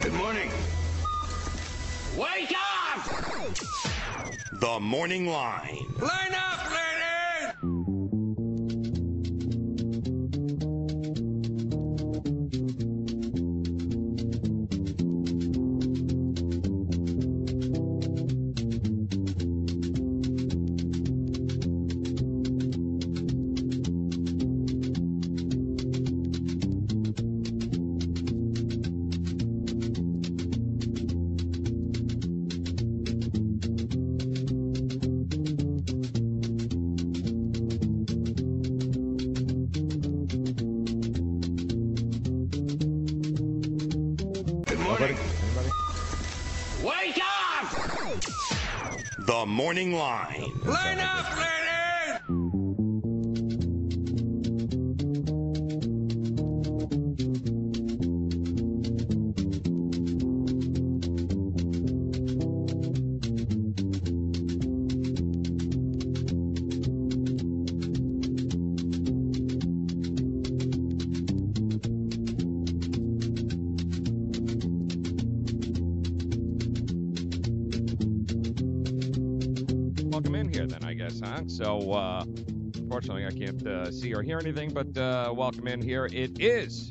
Good morning. Wake up! The Morning Line. Line up, anything, but uh, welcome in here. It is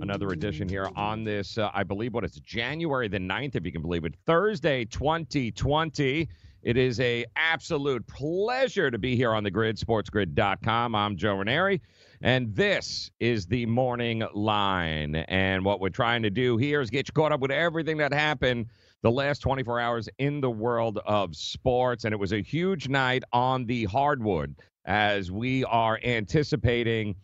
another edition here on this, uh, I believe, what it's January the 9th, if you can believe it, Thursday, 2020. It is a absolute pleasure to be here on the grid, sportsgrid.com. I'm Joe Raineri, and this is the morning line. And what we're trying to do here is get you caught up with everything that happened the last 24 hours in the world of sports. And it was a huge night on the hardwood as we are anticipating.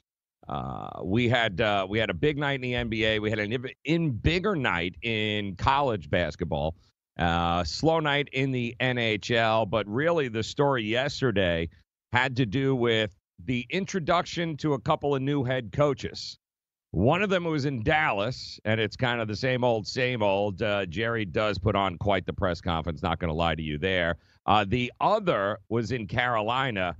Uh, we had uh, we had a big night in the NBA. We had an in, in bigger night in college basketball. Uh, slow night in the NHL, but really the story yesterday had to do with the introduction to a couple of new head coaches. One of them was in Dallas, and it's kind of the same old, same old. Uh, Jerry does put on quite the press conference, not going to lie to you there. Uh, the other was in Carolina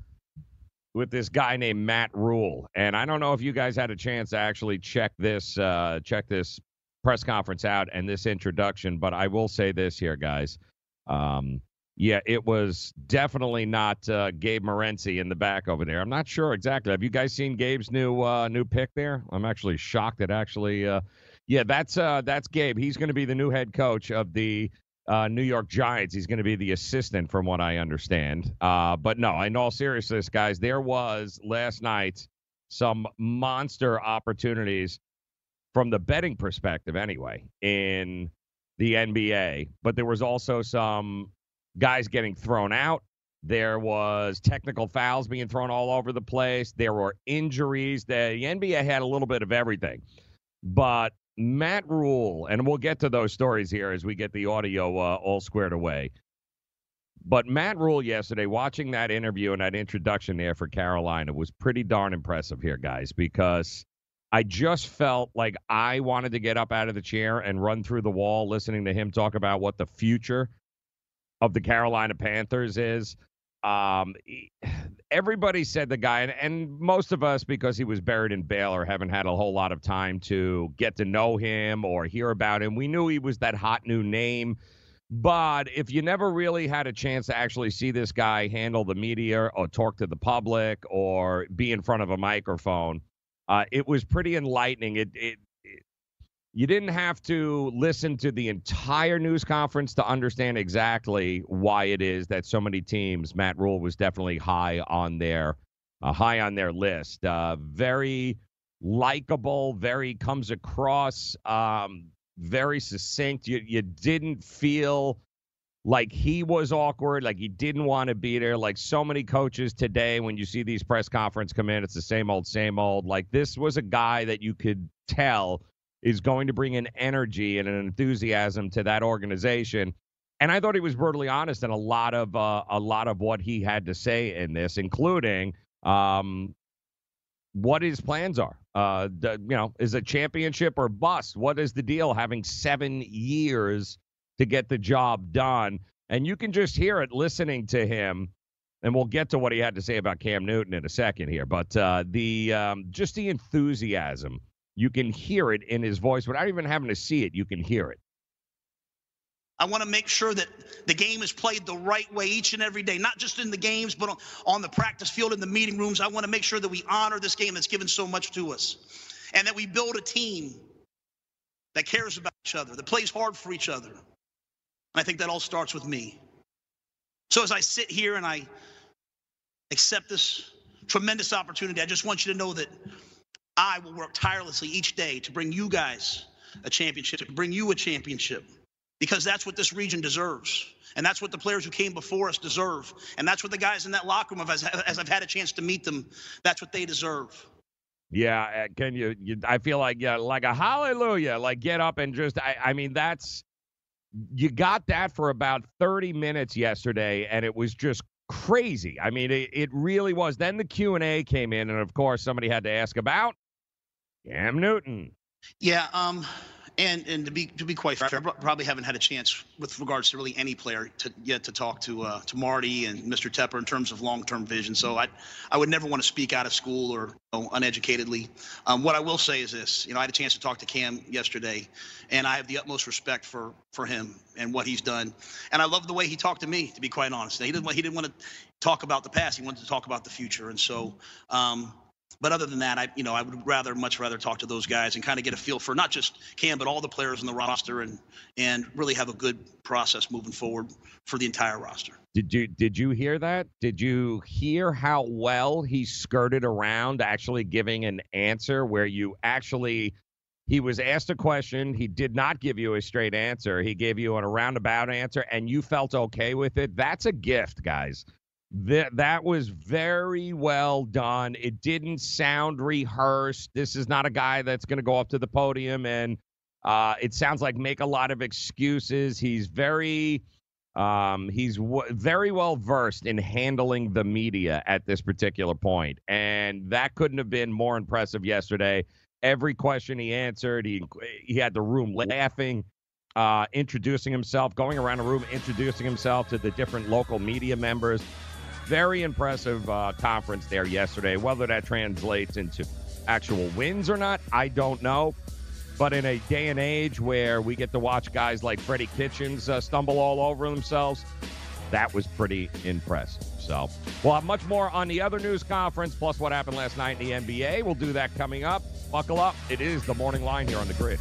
with this guy named Matt Rhule. And I don't know if you guys had a chance to actually check this, uh, check this press conference out and this introduction, but I will say this here, guys. Um, yeah, it was definitely not uh, Gabe Morency in the back over there. I'm not sure exactly. Have you guys seen Gabe's new uh, new pick there? I'm actually shocked that actually, uh, yeah, that's uh, that's Gabe. He's going to be the new head coach of the uh, New York Giants. He's going to be the assistant, from what I understand. Uh, but no, in all seriousness, guys, there was last night some monster opportunities from the betting perspective, anyway, in the NBA. But there was also some guys getting thrown out. There was technical fouls being thrown all over the place. There were injuries. The NBA had a little bit of everything. But Matt Rhule, and we'll get to those stories here as we get the audio uh, all squared away. But Matt Rhule yesterday, watching that interview and that introduction there for Carolina was pretty darn impressive here, guys, because I just felt like I wanted to get up out of the chair and run through the wall listening to him talk about what the future of the Carolina Panthers is. Um, everybody said the guy, and, and most of us, because he was buried in Baylor, haven't had a whole lot of time to get to know him or hear about him. We knew he was that hot new name. But if you never really had a chance to actually see this guy handle the media or talk to the public or be in front of a microphone, uh, it was pretty enlightening. It, it, you didn't have to listen to the entire news conference to understand exactly why it is that so many teams. Matt Rhule was definitely high on their uh, high on their list. Uh, very likable. Very comes across. Um, very succinct. You you didn't feel like he was awkward, like he didn't want to be there. Like so many coaches today, when you see these press conference come in, it's the same old, same old. Like this was a guy that you could tell is going to bring an energy and an enthusiasm to that organization. And I thought he was brutally honest in a lot of uh, a lot of what he had to say in this, including um, what his plans are. Uh, the, you know, is a championship or bust? What is the deal having seven years to get the job done? And you can just hear it listening to him. And we'll get to what he had to say about Cam Newton in a second here. But uh, the um, just the enthusiasm, you can hear it in his voice without even having to see it. You can hear it. I want to make sure that the game is played the right way each and every day, not just in the games, but on, the practice field, in the meeting rooms. I want to make sure that we honor this game that's given so much to us and that we build a team that cares about each other, that plays hard for each other. And I think that all starts with me. So as I sit here and I accept this tremendous opportunity, I just want you to know that I will work tirelessly each day to bring you guys a championship, to bring you a championship because that's what this region deserves. And that's what the players who came before us deserve. And that's what the guys in that locker room, as, as I've had a chance to meet them, that's what they deserve. Yeah, uh, can you, you? I feel like yeah, like a hallelujah. Like get up and just. I, I mean, that's you got that for about thirty minutes yesterday, and it was just crazy. I mean, it, it really was. Then the Q and A came in, and of course, somebody had to ask about Cam Newton. Yeah. Um. And and to be to be quite fair, I probably haven't had a chance with regards to really any player to yet to talk to uh, to Marty and Mr. Tepper in terms of long-term vision. So I I would never want to speak out of school or you know, uneducatedly. Um, what I will say is this: you know, I had a chance to talk to Cam yesterday, and I have the utmost respect for for him and what he's done. And I love the way he talked to me. To be quite honest, he didn't he didn't want to talk about the past. He wanted to talk about the future. And so. Um, but other than that, I you know I would rather much rather talk to those guys and kind of get a feel for not just Cam but all the players in the roster and and really have a good process moving forward for the entire roster. Did you did you hear that? Did you hear how well he skirted around actually giving an answer where you actually he was asked a question, he did not give you a straight answer. He gave you an roundabout answer and you felt okay with it. That's a gift, guys. That that was very well done. It didn't sound rehearsed. This is not a guy that's going to go up to the podium and uh, it sounds like make a lot of excuses. He's very um, he's w- very well versed in handling the media at this particular point, and that couldn't have been more impressive yesterday. Every question he answered, he he had the room laughing, uh, introducing himself, going around the room, introducing himself to the different local media members. Very impressive uh, conference there yesterday. Whether that translates into actual wins or not, I don't know. But in a day and age where we get to watch guys like Freddie Kitchens uh, stumble all over themselves, that was pretty impressive. So we'll have much more on the other news conference, plus what happened last night in the NBA. We'll do that coming up. Buckle up. It is the morning line here on the grid.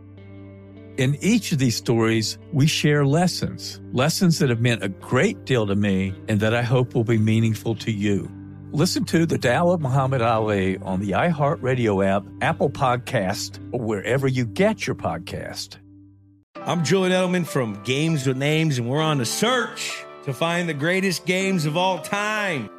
In each of these stories, we share lessons, lessons that have meant a great deal to me and that I hope will be meaningful to you. Listen to The Tao of Muhammad Ali on the iHeartRadio app, Apple Podcast, or wherever you get your podcast. I'm Julian Edelman from Games with Names, and we're on the search to find the greatest games of all time.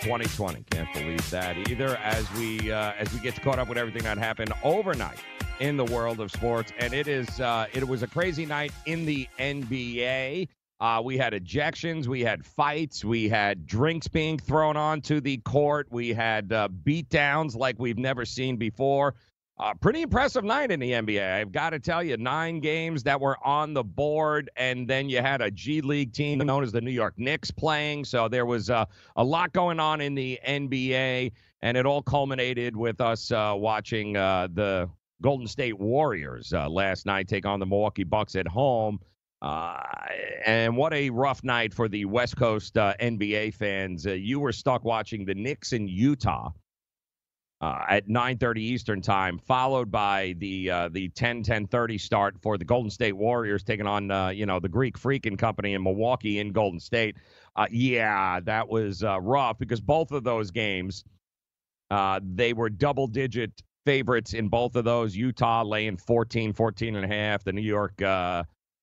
2020. Can't believe that either. As we uh, as we get caught up with everything that happened overnight in the world of sports, and it is uh, it was a crazy night in the NBA. Uh, we had ejections, we had fights, we had drinks being thrown onto the court, we had uh, beatdowns like we've never seen before. Uh, pretty impressive night in the NBA. I've got to tell you, nine games that were on the board, and then you had a G League team known as the New York Knicks playing. So there was uh, a lot going on in the NBA, and it all culminated with us uh, watching uh, the Golden State Warriors uh, last night take on the Milwaukee Bucks at home. Uh, and what a rough night for the West Coast NBA fans. You were stuck watching the Knicks in Utah uh, at 9:30 Eastern time, followed by the uh, the 10 10:30 start for the Golden State Warriors taking on uh, you know the Greek Freaking Company in Milwaukee in Golden State. Uh, yeah, that was uh, rough because both of those games uh, they were double digit favorites in both of those. Utah laying 14, 14 and a half. The New York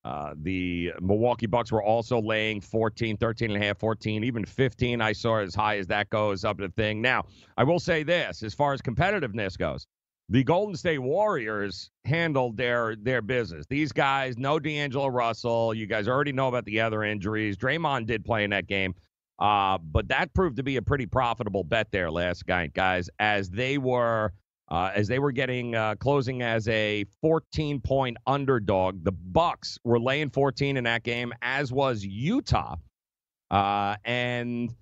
uh, the Milwaukee Bucks were also laying 14, 13 and a half, 14, even 15. I saw as high as that goes up the thing. Now, I will say this as far as competitiveness goes, the Golden State Warriors handled their their business. These guys, no D'Angelo Russell. You guys already know about the other injuries. Draymond did play in that game. Uh, but that proved to be a pretty profitable bet there last night, guys, as they were uh, as they were getting uh, closing as a 14 point underdog. The Bucks were laying 14 in that game, as was Utah, uh, and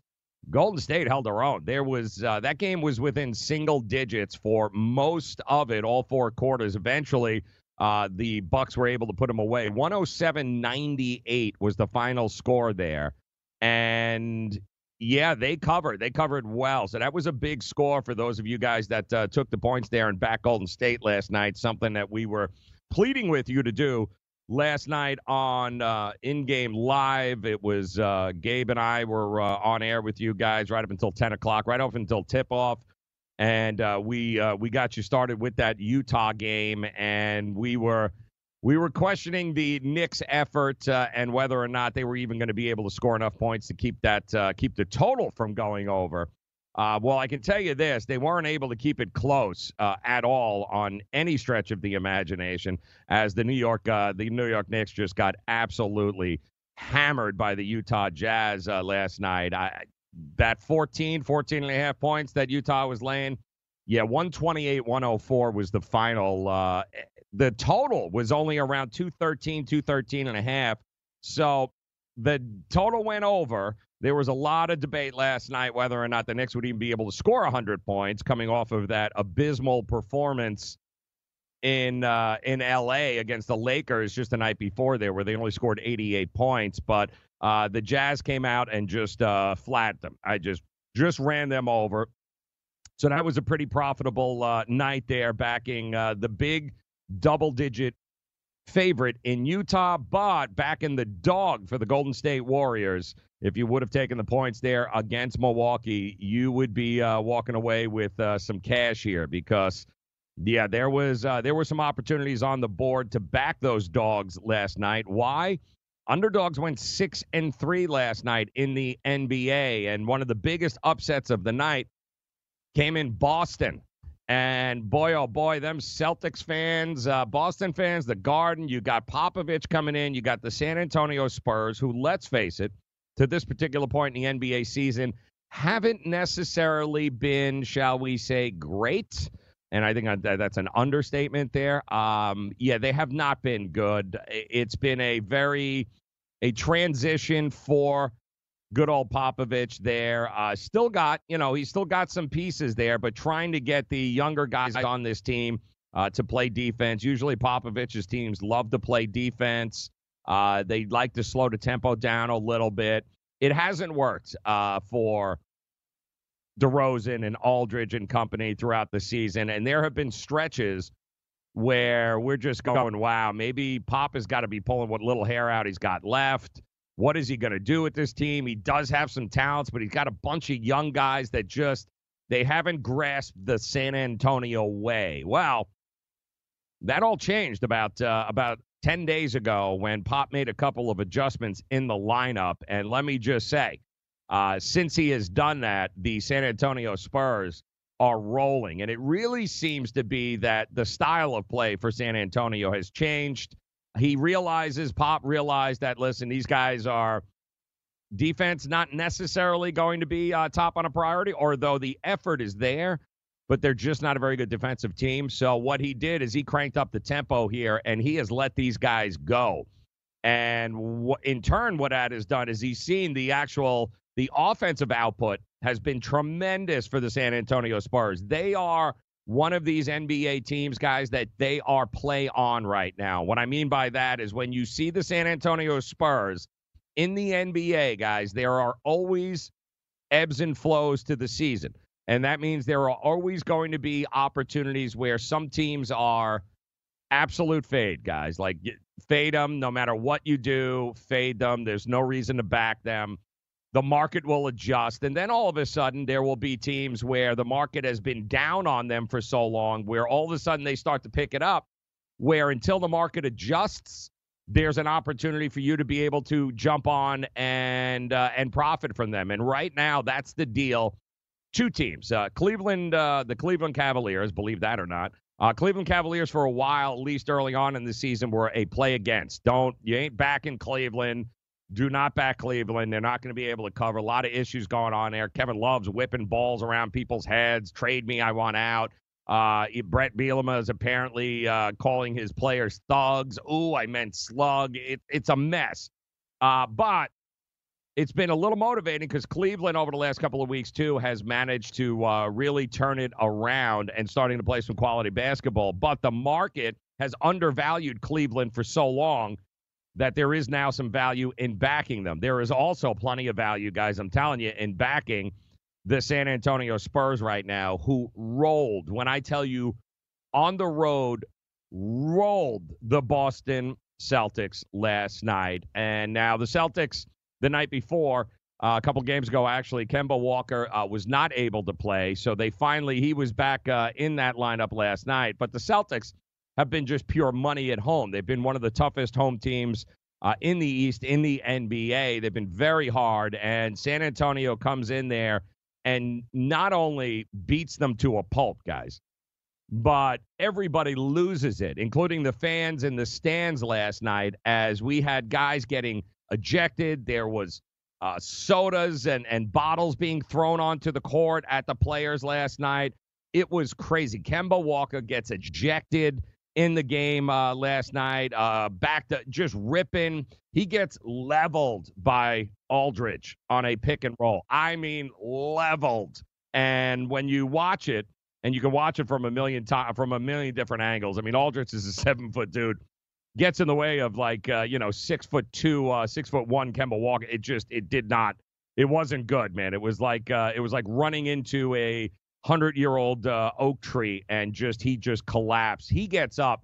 Golden State held their own. There was uh, that game was within single digits for most of it, all four quarters. Eventually, uh, the Bucks were able to put them away. 107-98 was the final score there, and yeah, they covered. They covered well. So that was a big score for those of you guys that uh, took the points there and back Golden State last night. Something that we were pleading with you to do last night on uh, in game live. It was uh, Gabe and I were uh, on air with you guys right up until 10 o'clock, right up until tip off. And uh, we uh, we got you started with that Utah game, and we were we were questioning the Knicks' effort uh, and whether or not they were even going to be able to score enough points to keep that uh, keep the total from going over. Uh, well, I can tell you this: they weren't able to keep it close uh, at all on any stretch of the imagination, as the New York uh, the New York Knicks just got absolutely hammered by the Utah Jazz uh, last night. I, that 14, 14 and a half points that Utah was laying, yeah, 128 104 was the final the total was only around 213, 213 and a half. So the total went over. There was a lot of debate last night whether or not the Knicks would even be able to score 100 points coming off of that abysmal performance in uh, in LA against the Lakers just the night before there, where they only scored 88 points. But uh, the Jazz came out and just uh, flattened them. I just just ran them over. So that was a pretty profitable uh, night there, backing uh, the big double digit favorite in Utah, but back in the dog for the Golden State Warriors. If you would have taken the points there against Milwaukee, you would be uh, walking away with uh, some cash here because, yeah, there was uh, there were some opportunities on the board to back those dogs last night. Why? Underdogs went six and three last night in the NBA, and one of the biggest upsets of the night came in Boston. And boy, oh boy, them Celtics fans, uh, Boston fans, the Garden, you got Popovich coming in, you got the San Antonio Spurs, who, let's face it, to this particular point in the NBA season, haven't necessarily been, shall we say, great. And I think that's an understatement there. Um, yeah, they have not been good. It's been a very a transition for good old Popovich there. Uh, still got, you know, he's still got some pieces there, but trying to get the younger guys on this team uh, to play defense. Usually Popovich's teams love to play defense. Uh, they like to slow the tempo down a little bit. It hasn't worked uh, for DeRozan and Aldridge and company throughout the season, and there have been stretches where we're just going, wow, maybe Pop has got to be pulling what little hair out he's got left. What is he going to do with this team? He does have some talents, but he's got a bunch of young guys that just they haven't grasped the San Antonio way. Well, that all changed about uh, about 10 days ago when Pop made a couple of adjustments in the lineup. And let me just say, uh, since he has done that, the San Antonio Spurs are rolling. And it really seems to be that the style of play for San Antonio has changed he realizes, Pop realized that, listen, these guys are defense not necessarily going to be uh, top on a priority, or though the effort is there, but they're just not a very good defensive team. So what he did is he cranked up the tempo here, and he has let these guys go. And in turn, what that has done is he's seen the actual the offensive output has been tremendous for the San Antonio Spurs. They are one of these NBA teams, guys, that they are play on right now. What I mean by that is when you see the San Antonio Spurs in the NBA, guys, there are always ebbs and flows to the season. And that means there are always going to be opportunities where some teams are absolute fade, guys. Like fade them no matter what you do, fade them. There's no reason to back them the market will adjust. And then all of a sudden, there will be teams where the market has been down on them for so long, where all of a sudden they start to pick it up, where until the market adjusts, there's an opportunity for you to be able to jump on and uh, and profit from them. And right now, that's the deal. Two teams, uh, Cleveland, uh, the Cleveland Cavaliers, believe that or not. Uh, Cleveland Cavaliers for a while, at least early on in the season, were a play against. Don't you ain't back in Cleveland. Do not back Cleveland. They're not going to be able to cover a lot of issues going on there. Kevin Love's whipping balls around people's heads. Trade me, I want out. Uh, Brett Bielema is apparently uh, calling his players thugs. Ooh, I meant slug. It, it's a mess. Uh, but it's been a little motivating because Cleveland over the last couple of weeks too has managed to uh, really turn it around and starting to play some quality basketball. But the market has undervalued Cleveland for so long that there is now some value in backing them. There is also plenty of value, guys. I'm telling you, in backing the San Antonio Spurs right now, who rolled, when I tell you on the road, rolled the Boston Celtics last night. And now the Celtics, the night before, uh, a couple games ago, actually, Kemba Walker uh, was not able to play. So they finally, he was back uh, in that lineup last night. But the Celtics have been just pure money at home. They've been one of the toughest home teams uh, in the East, in the NBA. They've been very hard. And San Antonio comes in there and not only beats them to a pulp, guys, but everybody loses it, including the fans in the stands last night, as we had guys getting ejected. There was uh, sodas and, and bottles being thrown onto the court at the players last night. It was crazy. Kemba Walker gets ejected in the game uh, last night, uh, back to just ripping. He gets leveled by Aldridge on a pick and roll. I mean, leveled. And when you watch it, and you can watch it from a million times from a million different angles. I mean, Aldridge is a seven foot dude, gets in the way of like uh, you know six foot two, uh, six foot one Kemba Walker. It just it did not. It wasn't good, man. It was like uh, it was like running into a hundred year old uh, oak tree and just he just collapsed. He gets up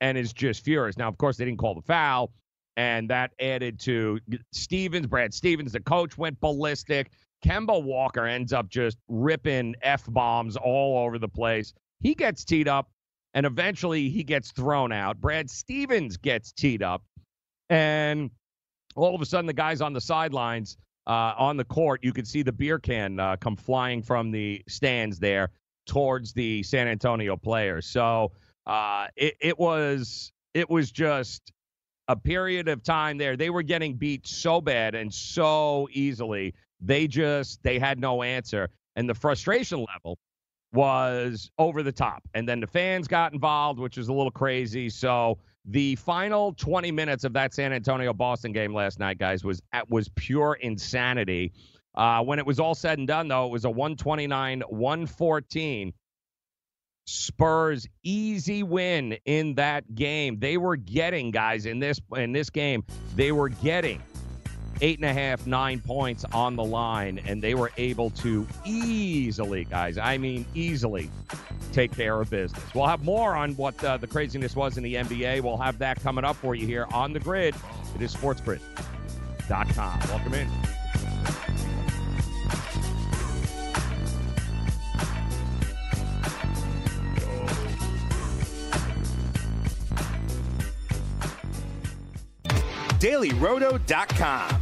and is just furious. Now, of course, they didn't call the foul, and that added to Stevens, Brad Stevens, the coach went ballistic. Kemba Walker ends up just ripping f bombs all over the place. He gets teed up, and eventually he gets thrown out. Brad Stevens gets teed up, and all of a sudden the guys on the sidelines uh, on the court, you could see the beer can uh, come flying from the stands there towards the San Antonio players. So uh, it, it was it was just a period of time there. They were getting beat so bad and so easily. They just they had no answer, and the frustration level was over the top. And then the fans got involved, which was a little crazy. So the final 20 minutes of that San Antonio Boston game last night, guys, was was pure insanity. Uh, when it was all said and done, though, it was a 129 114 Spurs easy win in that game. They were getting guys in this in this game. They were getting eight and a half, nine points on the line, and they were able to easily, guys, I mean, easily take care of business. We'll have more on what uh, the craziness was in the NBA. We'll have that coming up for you here on the grid. It is sportsgrid.com. Welcome in. DailyRoto.com.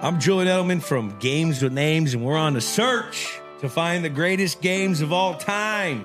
I'm Julian Edelman from Games with Names, and we're on the search to find the greatest games of all time.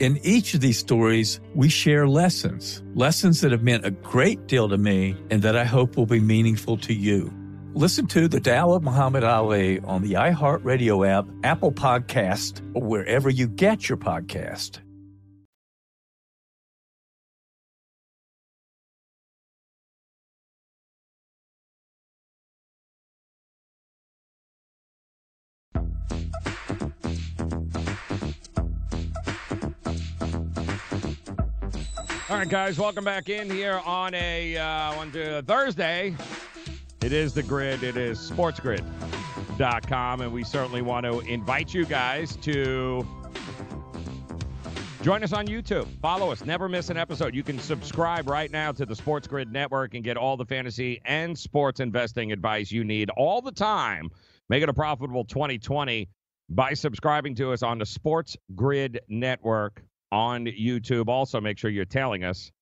In each of these stories, we share lessons, lessons that have meant a great deal to me and that I hope will be meaningful to you. Listen to The Tao of Muhammad Ali on the iHeartRadio app, Apple Podcast, or wherever you get your podcast. All right, guys, welcome back in here on a uh, on to Thursday. It is the grid. It is sportsgrid.com, and we certainly want to invite you guys to join us on YouTube. Follow us. Never miss an episode. You can subscribe right now to the Sports Grid Network and get all the fantasy and sports investing advice you need all the time. Make it a profitable 2020 by subscribing to us on the Sports Grid Network on YouTube. Also, make sure you're tailing us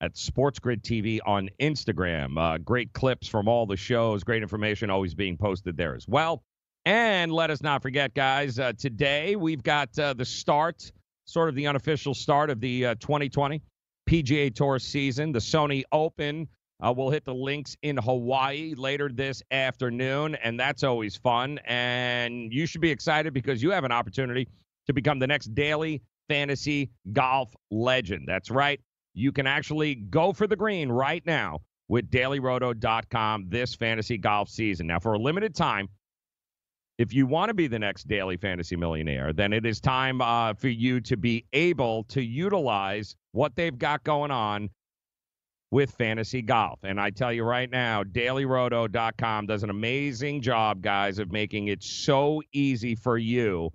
at Sports Grid TV on Instagram. Uh, great clips from all the shows, great information always being posted there as well. And let us not forget, guys, uh, today we've got uh, the start, sort of the unofficial start of the uh, 2020 PGA Tour season. The Sony Open uh, will hit the links in Hawaii later this afternoon, and that's always fun. And you should be excited because you have an opportunity to become the next daily fantasy golf legend. That's right. You can actually go for the green right now with dailyroto.com this fantasy golf season. Now, for a limited time, if you want to be the next daily fantasy millionaire, then it is time uh, for you to be able to utilize what they've got going on with fantasy golf. And I tell you right now, dailyroto.com does an amazing job, guys, of making it so easy for you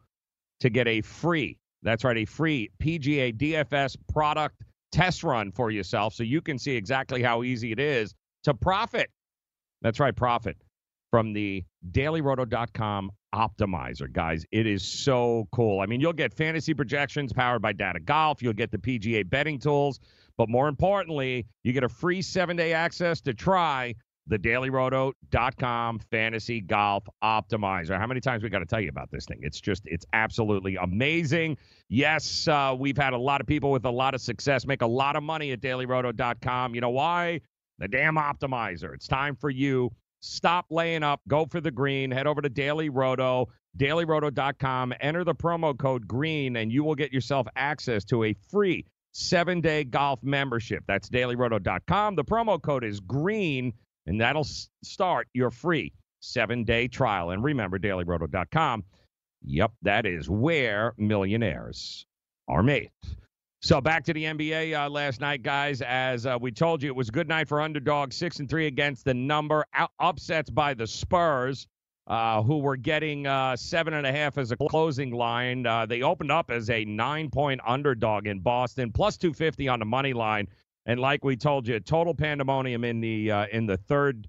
to get a free, that's right, a free PGA DFS product test run for yourself so you can see exactly how easy it is to profit. That's right, profit from the dailyroto.com optimizer, guys. It is so cool. I mean, you'll get fantasy projections powered by Data Golf, you'll get the PGA betting tools, but more importantly, you get a free seven day access to try the dailyroto.com fantasy golf optimizer. How many times we got to tell you about this thing? It's just, it's absolutely amazing. Yes, uh, we've had a lot of people with a lot of success make a lot of money at dailyroto.com. You know why? The damn optimizer. It's time for you. Stop laying up. Go for the green. Head over to Daily Roto, dailyroto.com. Enter the promo code GREEN, and you will get yourself access to a free seven day golf membership. That's dailyroto.com. The promo code is GREEN, and that'll s- start your free seven day trial. And remember, dailyroto.com. Yep, that is where millionaires are made. So back to the NBA uh, last night, guys. As uh, we told you, it was a good night for underdog, six and three against the number. Out- upsets by the Spurs, uh, who were getting uh, seven and a half as a closing line. Uh, they opened up as a nine-point underdog in Boston, plus two fifty on the money line. And like we told you, total pandemonium in the uh, in the third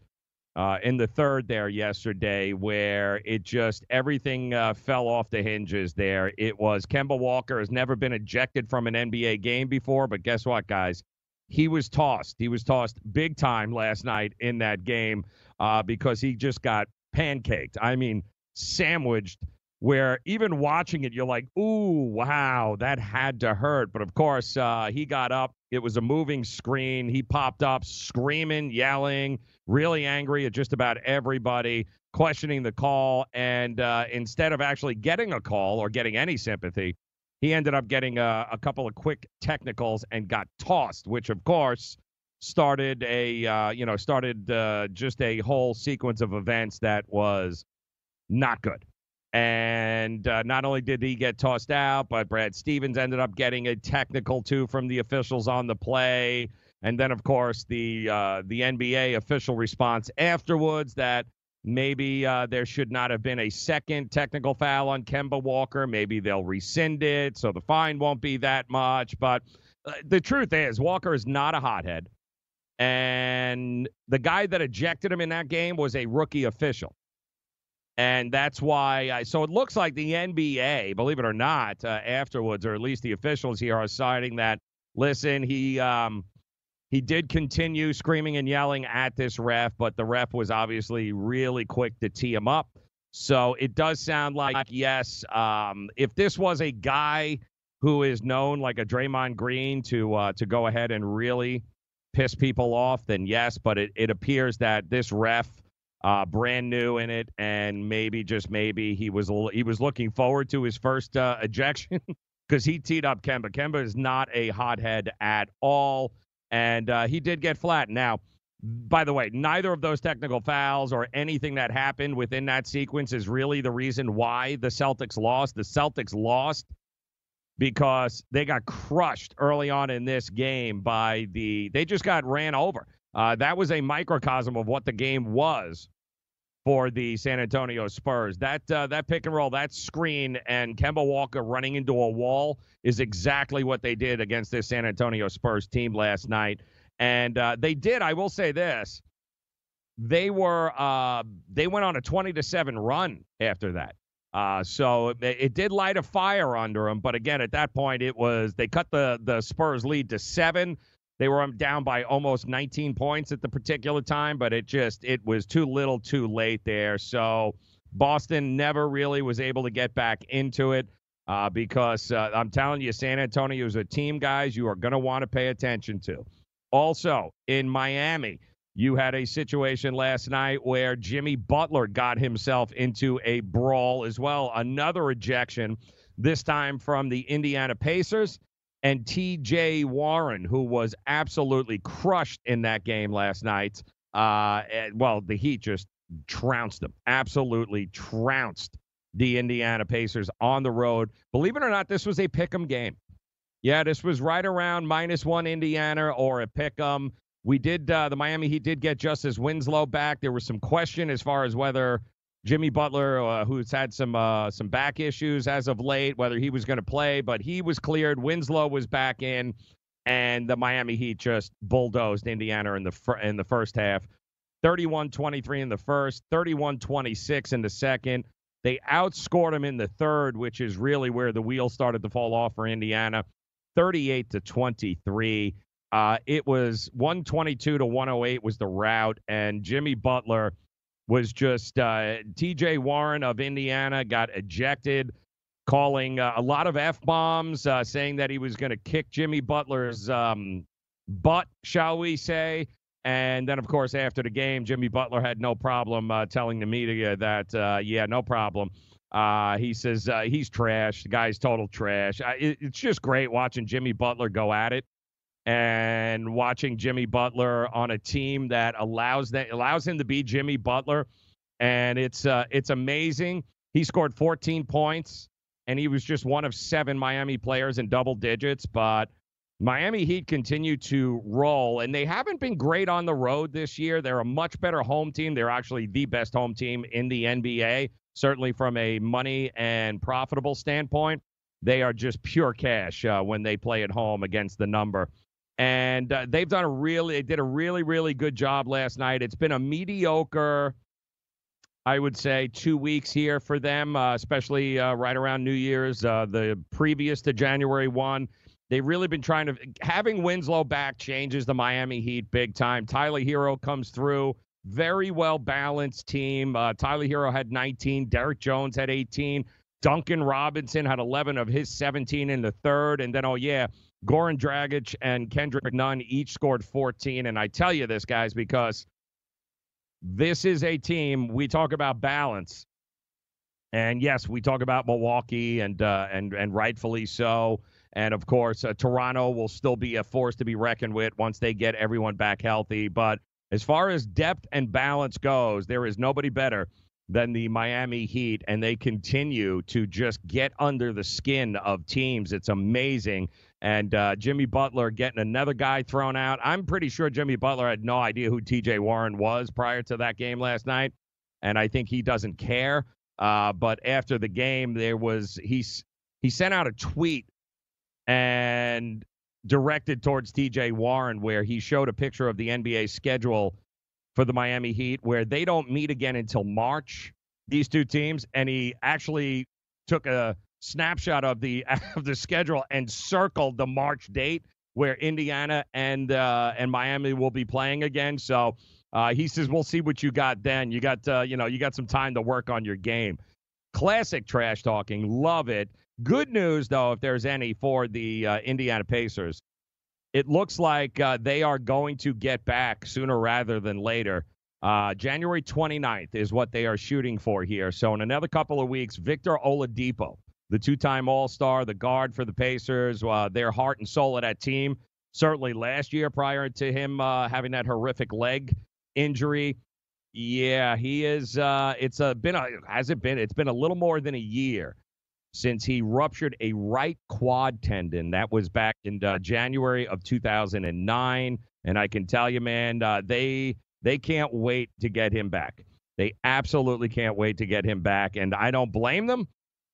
uh, in the third there yesterday, where it just everything uh, fell off the hinges. There, it was Kemba Walker has never been ejected from an NBA game before, but guess what, guys? He was tossed. He was tossed big time last night in that game uh, because he just got pancaked. I mean, sandwiched. Where even watching it, you're like, "Ooh, wow, that had to hurt." But of course, uh, he got up. It was a moving screen. He popped up, screaming, yelling, really angry at just about everybody, questioning the call. And uh, instead of actually getting a call or getting any sympathy, he ended up getting a, a couple of quick technicals and got tossed, which of course started a uh, you know started uh, just a whole sequence of events that was not good. And uh, not only did he get tossed out, but Brad Stevens ended up getting a technical too from the officials on the play. And then, of course, the uh, the NBA official response afterwards that maybe uh, there should not have been a second technical foul on Kemba Walker. Maybe they'll rescind it, so the fine won't be that much. But uh, the truth is, Walker is not a hothead, and the guy that ejected him in that game was a rookie official. And that's why. I, so it looks like the NBA, believe it or not, uh, afterwards, or at least the officials here are citing that. Listen, he um, he did continue screaming and yelling at this ref, but the ref was obviously really quick to tee him up. So it does sound like yes, um, if this was a guy who is known like a Draymond Green to uh, to go ahead and really piss people off, then yes. But it, it appears that this ref uh, brand new in it, and maybe just maybe he was he was looking forward to his first uh, ejection because he teed up Kemba. Kemba is not a hothead at all, and uh, he did get flat. Now, by the way, neither of those technical fouls or anything that happened within that sequence is really the reason why the Celtics lost. The Celtics lost because they got crushed early on in this game by the they just got ran over. Uh, that was a microcosm of what the game was for the San Antonio Spurs. That uh, that pick and roll, that screen, and Kemba Walker running into a wall is exactly what they did against this San Antonio Spurs team last night. And uh, they did. I will say this: they were uh, they went on a twenty to seven run after that. Uh, so it, it did light a fire under them, but again, at that point, it was they cut the the Spurs lead to seven. They were down by almost 19 points at the particular time, but it just it was too little, too late there. So Boston never really was able to get back into it uh, because uh, I'm telling you, San Antonio is a team, guys, you are going to want to pay attention to. Also in Miami, you had a situation last night where Jimmy Butler got himself into a brawl as well. Another ejection, this time from the Indiana Pacers and TJ Warren, who was absolutely crushed in that game last night. Uh, and, well, the Heat just trounced them, absolutely trounced the Indiana Pacers on the road. Believe it or not, this was a pick 'em game. Yeah, this was right around minus one Indiana or a pick 'em. We did uh, the Miami Heat did get Justice Winslow back. There was some question as far as whether Jimmy Butler, uh, who's had some uh, some back issues as of late, whether he was going to play, but he was cleared. Winslow was back in, and the Miami Heat just bulldozed Indiana in the fir- in the first half. 31-23 in the first, 31-26 in the second. They outscored them in the third, which is really where the wheels started to fall off for Indiana. 38 to 23. Uh, it was 122 to 108 was the route, and Jimmy Butler was just uh, TJ Warren of Indiana got ejected, calling uh, a lot of f bombs, uh, saying that he was going to kick Jimmy Butler's um, butt, shall we say? And then, of course, after the game, Jimmy Butler had no problem uh, telling the media that, uh, yeah, no problem. Uh, he says he's trash. The guy's total trash. I, it, it's just great watching Jimmy Butler go at it and watching Jimmy Butler on a team that allows that allows him to be Jimmy Butler. And it's uh, it's amazing. He scored 14 points, and he was just one of seven Miami players in double digits. But Miami Heat continue to roll, and they haven't been great on the road this year. They're a much better home team. They're actually the best home team in the NBA, certainly from a money and profitable standpoint. They are just pure cash uh, when they play at home against the number. And uh, they've done a really, they did a really, really good job last night. It's been a mediocre, I would say, two weeks here for them, uh, especially uh, right around New Year's, uh, the previous to January 1. They've really been trying to having Winslow back changes the Miami Heat big time. Tyler Herro comes through, very well balanced team. Uh, Tyler Herro had 19, Derrick Jones had 18, Duncan Robinson had 11 of his 17 in the third, and then oh yeah, Goran Dragic and Kendrick Nunn each scored 14. And I tell you this, guys, because this is a team we talk about balance. And yes, we talk about Milwaukee, and uh, and and rightfully so. And of course, uh, Toronto will still be a force to be reckoned with once they get everyone back healthy. But as far as depth and balance goes, there is nobody better than the Miami Heat, and they continue to just get under the skin of teams. It's amazing. And uh, Jimmy Butler getting another guy thrown out. I'm pretty sure Jimmy Butler had no idea who TJ Warren was prior to that game last night. And I think he doesn't care. Uh, but after the game, there was he he sent out a tweet and directed towards TJ Warren where he showed a picture of the NBA schedule for the Miami Heat where they don't meet again until March, these two teams. And he actually took a snapshot of the of the schedule and circled the March date where Indiana and uh, and Miami will be playing again. So uh, he says we'll see what you got then. You got uh, you know you got some time to work on your game. Classic trash talking, love it. Good news though, if there's any for the uh, Indiana Pacers, it looks like uh, they are going to get back sooner rather than later. Uh, January 29th is what they are shooting for here. So in another couple of weeks, Victor Oladipo, the two-time All-Star, the guard for the Pacers, uh, their heart and soul of that team. Certainly last year, prior to him uh, having that horrific leg injury, yeah, he is. Uh, it's a, been a has it been? It's been a little more than a year since he ruptured a right quad tendon. That was back in uh, January of 2009, and I can tell you, man, uh, they they can't wait to get him back. They absolutely can't wait to get him back, and I don't blame them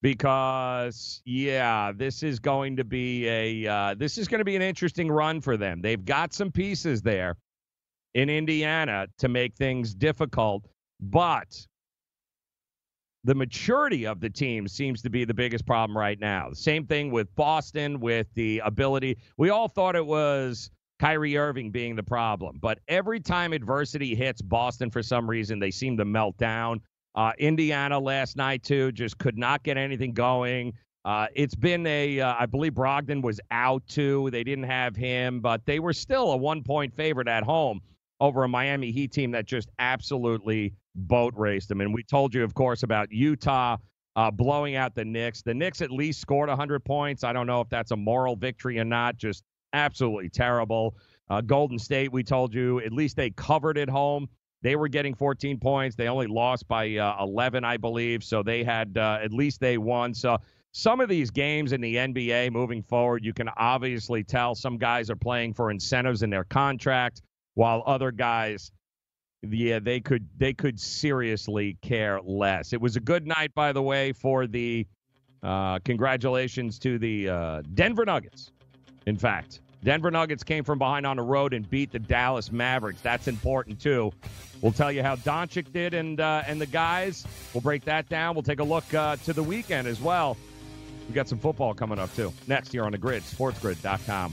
because yeah, this is going to be a uh, this is going to be an interesting run for them. They've got some pieces there in Indiana to make things difficult, but the maturity of the team seems to be the biggest problem right now. The same thing with Boston, with the ability. We all thought it was Kyrie Irving being the problem, but every time adversity hits Boston for some reason, they seem to melt down. Uh, Indiana last night, too, just could not get anything going. Uh, it's been a, uh, I believe Brogdon was out too. They didn't have him, but they were still a one point favorite at home over a Miami Heat team that just absolutely boat raced them. And we told you, of course, about Utah uh, blowing out the Knicks. The Knicks at least scored 100 points. I don't know if that's a moral victory or not. Just absolutely terrible. Uh, Golden State, we told you, at least they covered at home. They were getting 14 points. They only lost by uh, 11, I believe. So they had, uh, at least they won. So some of these games in the NBA moving forward, you can obviously tell some guys are playing for incentives in their contract, while other guys, yeah, they could they could seriously care less. It was a good night, by the way, for the uh, congratulations to the uh, Denver Nuggets. In fact, Denver Nuggets came from behind on the road and beat the Dallas Mavericks. That's important too. We'll tell you how Doncic did and uh, and the guys. We'll break that down. We'll take a look uh, to the weekend as well. We got some football coming up too. Next here on the grid, sportsgrid.com.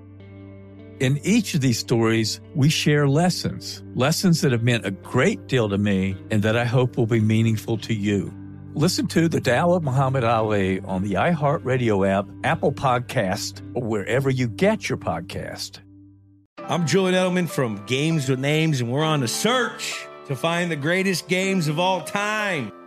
In each of these stories, we share lessons, lessons that have meant a great deal to me and that I hope will be meaningful to you. Listen to The Tao of Muhammad Ali on the iHeartRadio app, Apple Podcast, or wherever you get your podcast. I'm Julian Edelman from Games with Names, and we're on a search to find the greatest games of all time.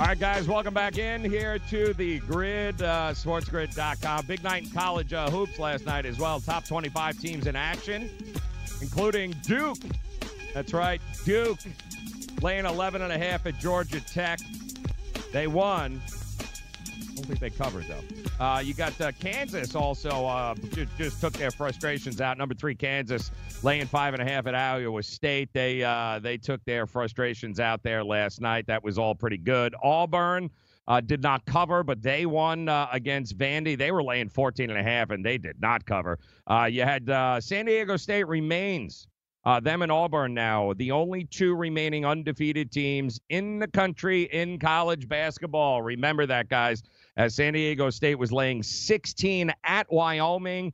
All right, guys, welcome back in here to the grid, uh, sportsgrid.com. Big night in college uh, hoops last night as well. Top 25 teams in action, including Duke. That's right, Duke laying 11 and a half at Georgia Tech. They won. I don't think they covered, though. Uh, you got uh, Kansas also uh, just, just took their frustrations out. Number three, Kansas laying five and a half at Iowa State. They uh, they took their frustrations out there last night. That was all pretty good. Auburn uh, did not cover, but they won uh, against Vandy. They were laying 14 and a half, and they did not cover. Uh, you had uh, San Diego State remains. Uh, them and Auburn now, the only two remaining undefeated teams in the country in college basketball. Remember that, guys, as San Diego State was laying 16 at Wyoming.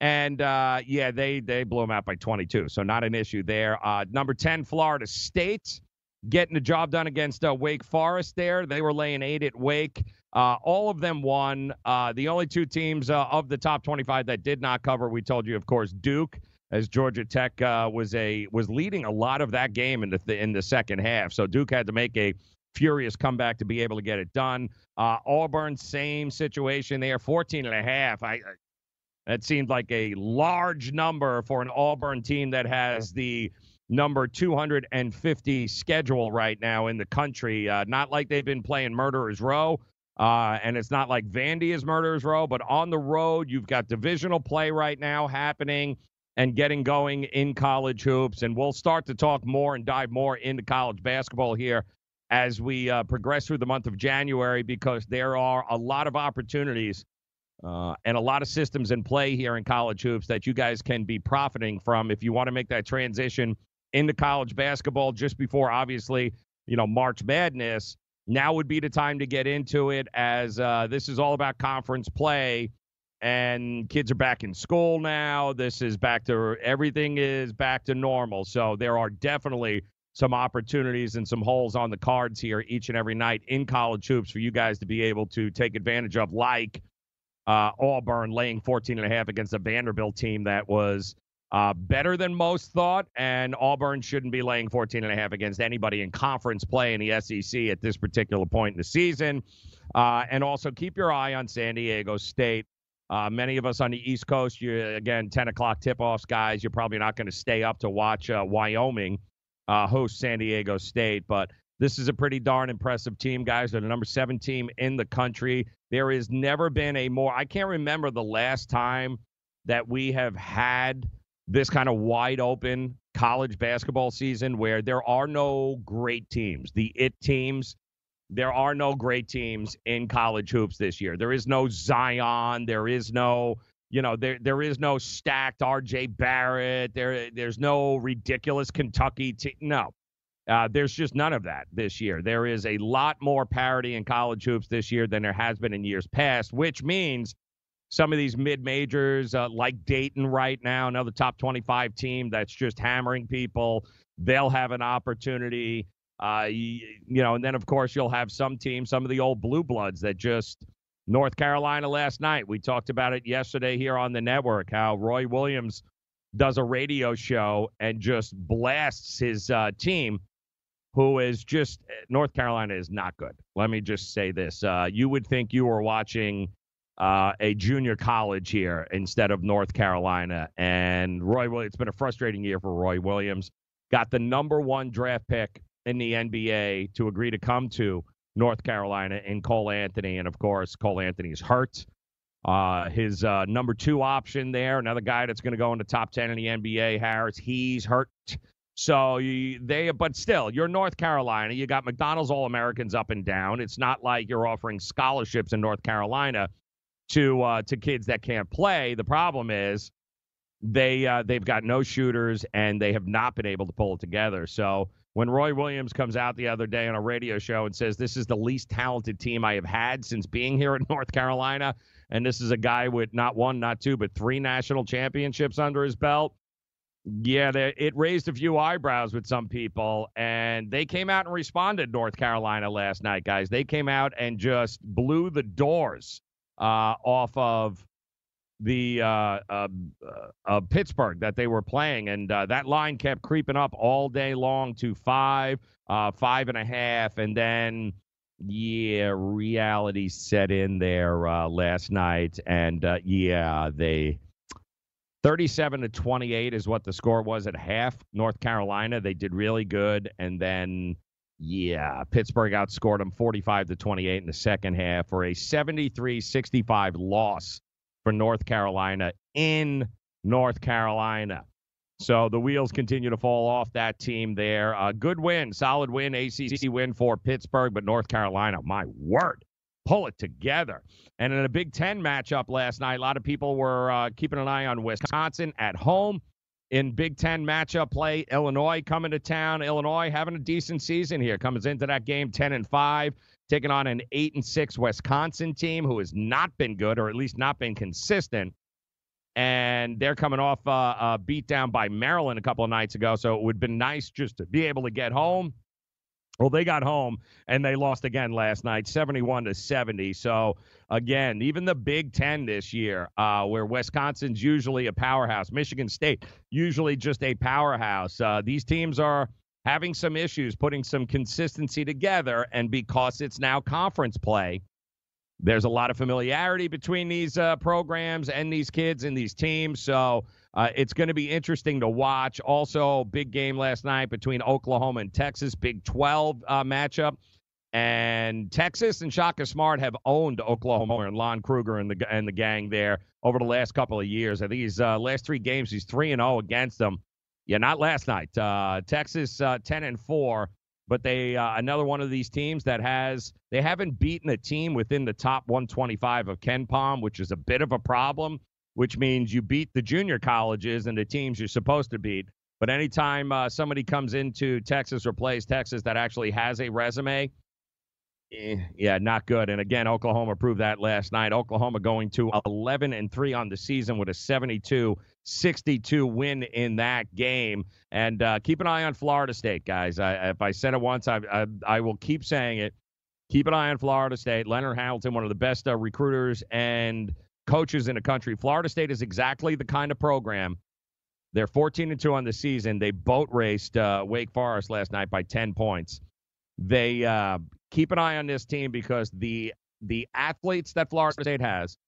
And uh, yeah, they they blew them out by 22, so not an issue there. Uh, number 10, Florida State getting the job done against uh, Wake Forest there. They were laying eight at Wake. Uh, all of them won. Uh, the only two teams uh, of the top 25 that did not cover, we told you, of course, Duke, as Georgia Tech uh, was a was leading a lot of that game in the th- in the second half. So Duke had to make a furious comeback to be able to get it done. Uh, Auburn, same situation there, 14 and a half. I, I that seemed like a large number for an Auburn team that has the number 250 schedule right now in the country. Uh, not like they've been playing Murderers Row. Uh, and it's not like Vandy is Murderers Row, but on the road, you've got divisional play right now happening and getting going in college hoops. And we'll start to talk more and dive more into college basketball here as we uh, progress through the month of January because there are a lot of opportunities uh, and a lot of systems in play here in college hoops that you guys can be profiting from if you want to make that transition into college basketball just before, obviously, you know, March Madness. Now would be the time to get into it as uh, this is all about conference play and kids are back in school now. This is back to everything is back to normal. So there are definitely some opportunities and some holes on the cards here each and every night in college hoops for you guys to be able to take advantage of, like uh, Auburn laying 14 and a half against a Vanderbilt team that was uh, better than most thought, and Auburn shouldn't be laying 14 and a half against anybody in conference play in the SEC at this particular point in the season. Uh, and also keep your eye on San Diego State. Uh, many of us on the East Coast, you again 10 o'clock tip-offs, guys. You're probably not going to stay up to watch uh, Wyoming uh, host San Diego State, but this is a pretty darn impressive team, guys. They're the number seven team in the country. There has never been a more. I can't remember the last time that we have had this kind of wide open college basketball season where there are no great teams. The it teams, there are no great teams in college hoops this year. There is no Zion. There is no, you know, there there is no stacked RJ Barrett. There there's no ridiculous Kentucky team. No. Uh, there's just none of that this year. There is a lot more parity in college hoops this year than there has been in years past, which means some of these mid majors, uh, like Dayton right now, another top 25 team that's just hammering people, they'll have an opportunity. Uh, you, you know, and then of course you'll have some teams, some of the old blue bloods that just North Carolina last night. We talked about it yesterday here on the network. How Roy Williams does a radio show and just blasts his uh, team, who is just North Carolina is not good. Let me just say this: uh, you would think you were watching uh, a junior college here instead of North Carolina. And Roy, it's been a frustrating year for Roy Williams. Got the number one draft pick in the NBA to agree to come to North Carolina and Cole Anthony. And of course, Cole Anthony's hurt. Uh, his uh, number two option there, another guy that's going to go in the top 10 in the NBA, Harris, he's hurt. So you, they, but still, you're North Carolina. You got McDonald's All Americans up and down. It's not like you're offering scholarships in North Carolina to uh, to kids that can't play. The problem is they uh, they've got no shooters and they have not been able to pull it together. So when Roy Williams comes out the other day on a radio show and says this is the least talented team I have had since being here in North Carolina, and this is a guy with not one, not two, but three national championships under his belt. Yeah, they, it raised a few eyebrows with some people, and they came out and responded. North Carolina last night, guys. They came out and just blew the doors uh, off of the uh, uh, uh, Pittsburgh that they were playing, and uh, that line kept creeping up all day long to five, uh, five and a half, and then yeah, reality set in there uh, last night, and yeah, they. 37 to 28 is what the score was at half. North Carolina, they did really good. And then yeah, Pittsburgh outscored them 45 to 28 in the second half for a 73-65 loss for North Carolina in North Carolina. So the wheels continue to fall off that team there. A good win, solid win, ACC win for Pittsburgh, but North Carolina, my word, pull it together. And in a Big Ten matchup last night, a lot of people were uh, keeping an eye on Wisconsin at home in Big Ten matchup play. Illinois coming to town. Illinois having a decent season here. Comes into that game 10 and 5, taking on an 8 and 6 Wisconsin team who has not been good or at least not been consistent. And they're coming off uh, a beat down by Maryland a couple of nights ago. So it would have been nice just to be able to get home Well, they got home and they lost again last night, 71 to 70. So, again, even the Big Ten this year, uh, where Wisconsin's usually a powerhouse, Michigan State usually just a powerhouse, uh, these teams are having some issues putting some consistency together. And because it's now conference play, there's a lot of familiarity between these uh, programs and these kids and these teams. So, uh, it's going to be interesting to watch. Also, big game last night between Oklahoma and Texas, Big 12 uh, matchup. And Texas and Shaka Smart have owned Oklahoma and Lon Kruger and the and the gang there over the last couple of years. I think he's uh, last three games he's three and zero oh against them. Yeah, not last night. Uh, Texas uh, ten and four, but they uh, another one of these teams that has they haven't beaten a team within the top 125 of KenPom, which is a bit of a problem which means you beat the junior colleges and the teams you're supposed to beat. But anytime uh, somebody comes into Texas or plays Texas that actually has a resume, eh, yeah, not good. And again, Oklahoma proved that last night. Oklahoma going to 11 and 3 on the season with a 72 62 win in that game. And uh, keep an eye on Florida State, guys. I, if I said it once, I, I, I, will keep saying it. Keep an eye on Florida State. Leonard Hamilton, one of the best uh, recruiters and coaches in the country. Florida State is exactly the kind of program. They're 14 and 2 on the season. They boat raced uh, Wake Forest last night by 10 points. They uh, keep an eye on this team because the the athletes that Florida State has,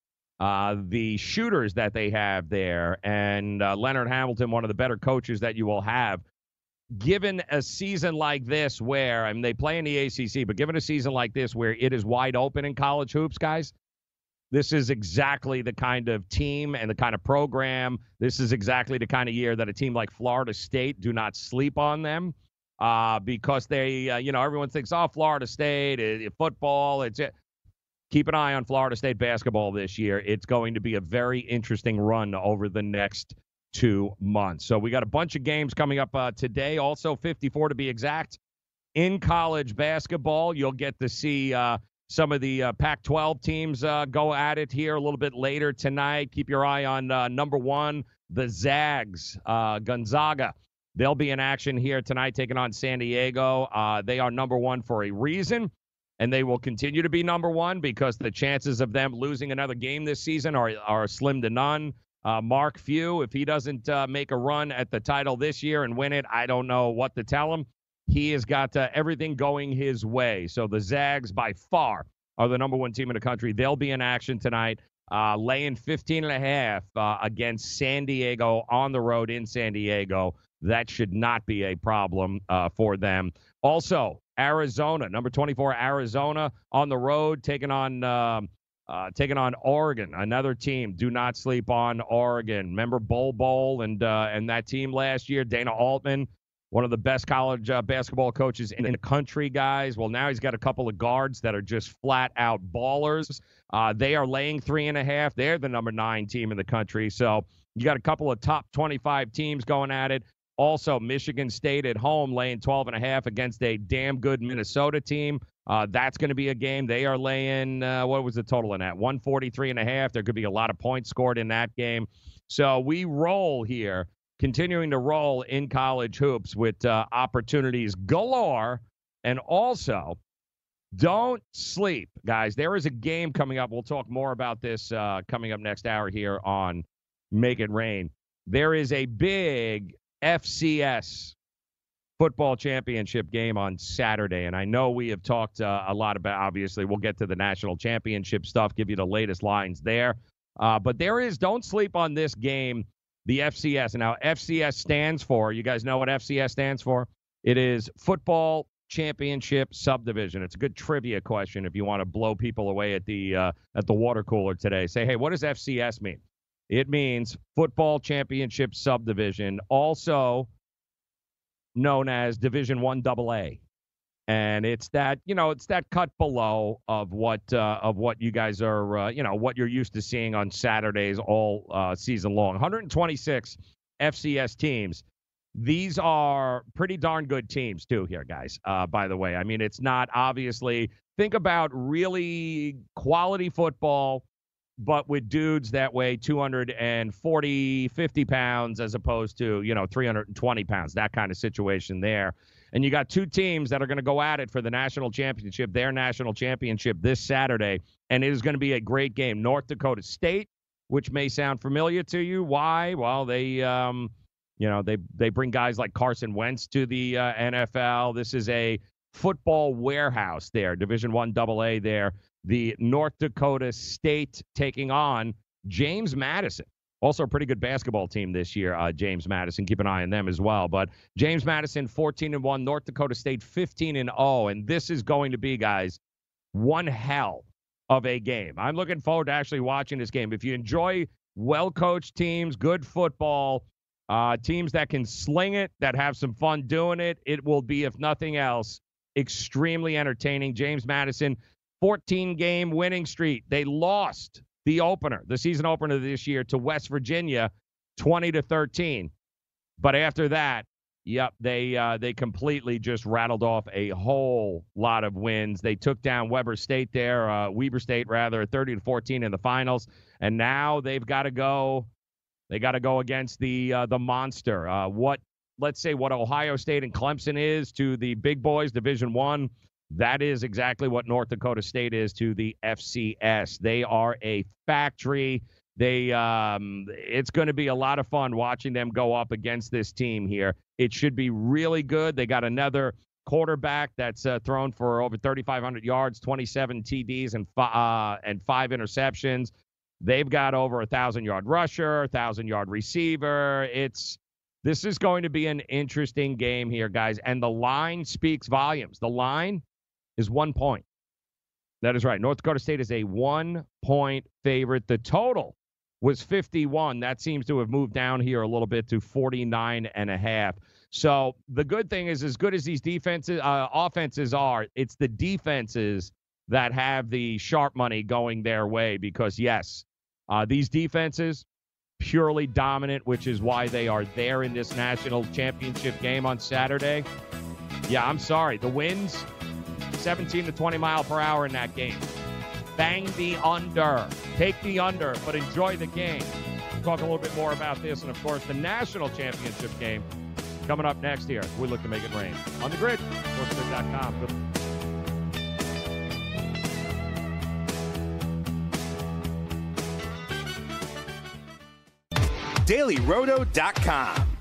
uh, the shooters that they have there, and uh, Leonard Hamilton, one of the better coaches that you will have. Given a season like this, where I mean they play in the ACC, but given a season like this where it is wide open in college hoops, guys, this is exactly the kind of team and the kind of program. This is exactly the kind of year that a team like Florida State do not sleep on them uh, because they, uh, you know, everyone thinks, oh, Florida State, it, it, football, it's it. Keep an eye on Florida State basketball this year. It's going to be a very interesting run over the next two months. So we got a bunch of games coming up uh, today, also 54 to be exact. In college basketball, you'll get to see uh, some of the uh, Pac 12 teams uh, go at it here a little bit later tonight. Keep your eye on uh, number one, the Zags, uh, Gonzaga. They'll be in action here tonight, taking on San Diego. Uh, they are number one for a reason, and they will continue to be number one because the chances of them losing another game this season are, are slim to none. Uh, Mark Few, if he doesn't make a run at the title this year and win it, I don't know what to tell him. He has got uh, everything going his way. So the Zags, by far, are the number one team in the country. They'll be in action tonight, uh, laying 15 and a half uh, against San Diego on the road in San Diego. That should not be a problem uh, for them. Also, Arizona, number 24, Arizona on the road, taking on. Um, uh, taking on Oregon, another team. Do not sleep on Oregon. Remember Bol Bowl and uh, and that team last year. Dana Altman one of the best college uh, basketball coaches in the country, guys. Well, now he's got a couple of guards that are just flat out ballers. Uh, they are laying three and a half. They're the number nine team in the country. So you got a couple of top 25 teams going at it. Also, Michigan State at home laying 12 and a half against a damn good Minnesota team. Uh, that's going to be a game. They are laying, uh, what was the total in that? 143 and a half. There could be a lot of points scored in that game. So we roll here continuing to roll in college hoops with uh, opportunities galore. And also, don't sleep, guys. There is a game coming up. We'll talk more about this uh, coming up next hour here on Make It Rain. There is a big FCS football championship game on Saturday. And I know we have talked uh, a lot about, obviously, we'll get to the national championship stuff, give you the latest lines there. Uh, but there is, don't sleep on this game the FCS. Now, FCS stands for, you guys know what FCS stands for? It is Football Championship Subdivision. It's a good trivia question if you want to blow people away at the uh, at the water cooler today. Say, hey, what does FCS mean? It means Football Championship Subdivision, also known as Division One AA and it's that you know it's that cut below of what uh, of what you guys are uh, you know what you're used to seeing on Saturdays all uh, season long. 126 FCS teams. These are pretty darn good teams too here, guys. Uh, by the way, I mean it's not obviously think about really quality football, but with dudes that weigh 240, 50 pounds as opposed to you know 320 pounds. That kind of situation there. And you got two teams that are going to go at it for the national championship, their national championship this Saturday. And it is going to be a great game. North Dakota State, which may sound familiar to you. Why? Well, they, um, you know, they they bring guys like Carson Wentz to the uh, NFL. This is a football warehouse there, Division One Double A there. The North Dakota State taking on James Madison. Also, a pretty good basketball team this year, uh, James Madison. Keep an eye on them as well. But James Madison, 14 and 1, North Dakota State, 15 and 0. And this is going to be, guys, one hell of a game. I'm looking forward to actually watching this game. If you enjoy well coached teams, good football, uh, teams that can sling it, that have some fun doing it, it will be, if nothing else, extremely entertaining. James Madison, 14 game winning streak. They lost the opener, the season opener this year to West Virginia, 20 to 13. But after that, yep, they uh, they completely just rattled off a whole lot of wins. They took down Weber State there, uh, Weber State rather, 30 to 14 in the finals, and now they've got to go. They got to go against the uh, the monster. Uh, what let's say what Ohio State and Clemson is to the big boys, Division One. That is exactly what North Dakota State is to the FCS. They are a factory. They um, it's going to be a lot of fun watching them go up against this team here. It should be really good. They got another quarterback that's uh, thrown for over 3,500 yards, 27 TDs, and uh, and five interceptions. They've got over a thousand yard rusher, thousand yard receiver. It's this is going to be an interesting game here, guys. And the line speaks volumes. The line is one point. That is right. North Dakota State is a one point favorite. The total was 51. That seems to have moved down here a little bit to 49 and a half. So the good thing is, as good as these defenses, uh, offenses are, it's the defenses that have the sharp money going their way because, yes, uh, these defenses purely dominant, which is why they are there in this national championship game on Saturday. Yeah, I'm sorry. The winds 17 to 20 mile per hour in that game. Bang the under. Take the under, but enjoy the game. We'll talk a little bit more about this and, of course, the national championship game coming up next year. We look to make it rain. On the grid, sportsgrid.com. DailyRoto.com.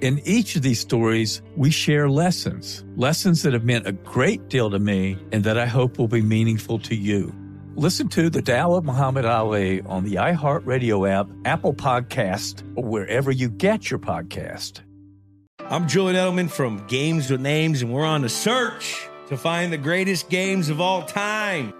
In each of these stories, we share lessons, lessons that have meant a great deal to me and that I hope will be meaningful to you. Listen to The Tao of Muhammad Ali on the iHeartRadio app, Apple Podcast, or wherever you get your podcast. I'm Julian Edelman from Games with Names, and we're on the search to find the greatest games of all time.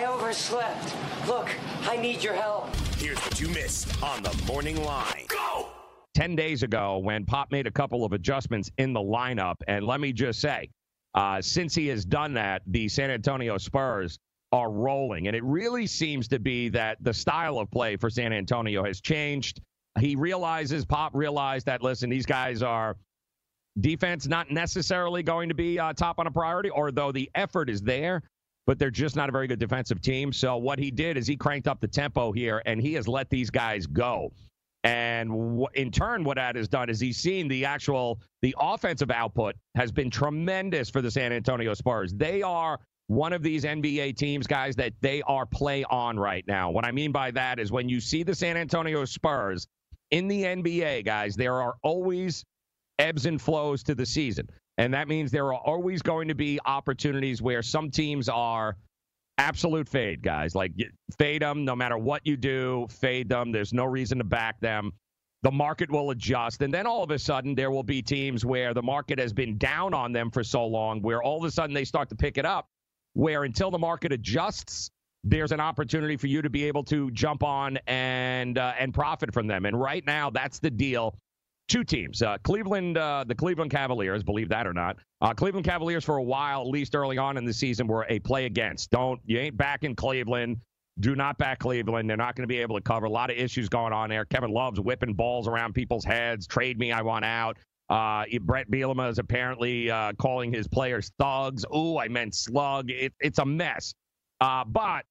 I overslept. Look, I need your help. Here's what you missed on the morning line. Go! 10 days ago when Pop made a couple of adjustments in the lineup. And let me just say, uh, since he has done that, the San Antonio Spurs are rolling. And it really seems to be that the style of play for San Antonio has changed. He realizes, Pop realized that, listen, these guys are defense not necessarily going to be uh, top on a priority, or though the effort is there, but they're just not a very good defensive team. So what he did is he cranked up the tempo here, and he has let these guys go. And in turn, what that has done is he's seen the actual the offensive output has been tremendous for the San Antonio Spurs. They are one of these NBA teams, guys, that they are play on right now. What I mean by that is when you see the San Antonio Spurs in the NBA, guys, there are always ebbs and flows to the season. And that means there are always going to be opportunities where some teams are absolute fade, guys. Like fade them no matter what you do, fade them. There's no reason to back them. The market will adjust. And then all of a sudden, there will be teams where the market has been down on them for so long, where all of a sudden they start to pick it up, where until the market adjusts, there's an opportunity for you to be able to jump on and uh, and profit from them. And right now, that's the deal two teams. Uh, Cleveland, uh, the Cleveland Cavaliers, believe that or not. Uh, Cleveland Cavaliers for a while, at least early on in the season, were a play against. Don't you ain't back in Cleveland. Do not back Cleveland. They're not going to be able to cover. A lot of issues going on there. Kevin Love's whipping balls around people's heads. Trade me, I want out. Uh, Brett Bielema is apparently uh, calling his players thugs. Ooh, I meant slug. It, it's a mess. Uh, but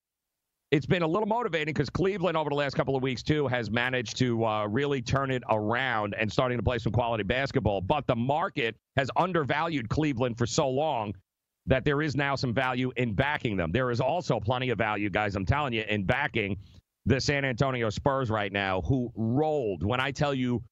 it's been a little motivating because Cleveland over the last couple of weeks too has managed to uh, really turn it around and starting to play some quality basketball. But the market has undervalued Cleveland for so long that there is now some value in backing them. There is also plenty of value, guys. I'm telling you, in backing the San Antonio Spurs right now, who rolled. When I tell you,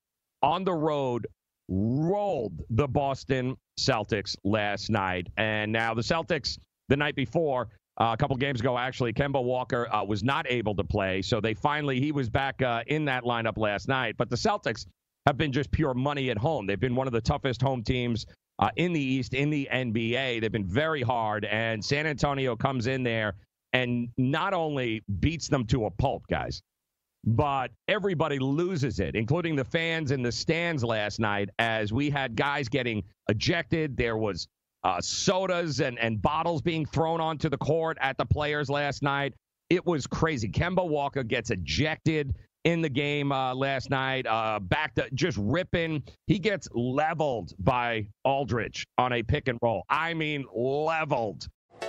on the road, rolled the Boston Celtics last night, and now the Celtics the night before uh, a couple games ago, actually, Kemba Walker uh, was not able to play. So they finally, he was back uh, in that lineup last night. But the Celtics have been just pure money at home. They've been one of the toughest home teams uh, in the East, in the NBA. They've been very hard. And San Antonio comes in there and not only beats them to a pulp, guys, but everybody loses it, including the fans in the stands last night as we had guys getting ejected. There was uh, sodas and, and bottles being thrown onto the court at the players last night. It was crazy. Kemba Walker gets ejected in the game uh, last night, uh, back to just ripping. He gets leveled by Aldridge on a pick and roll. I mean, leveled.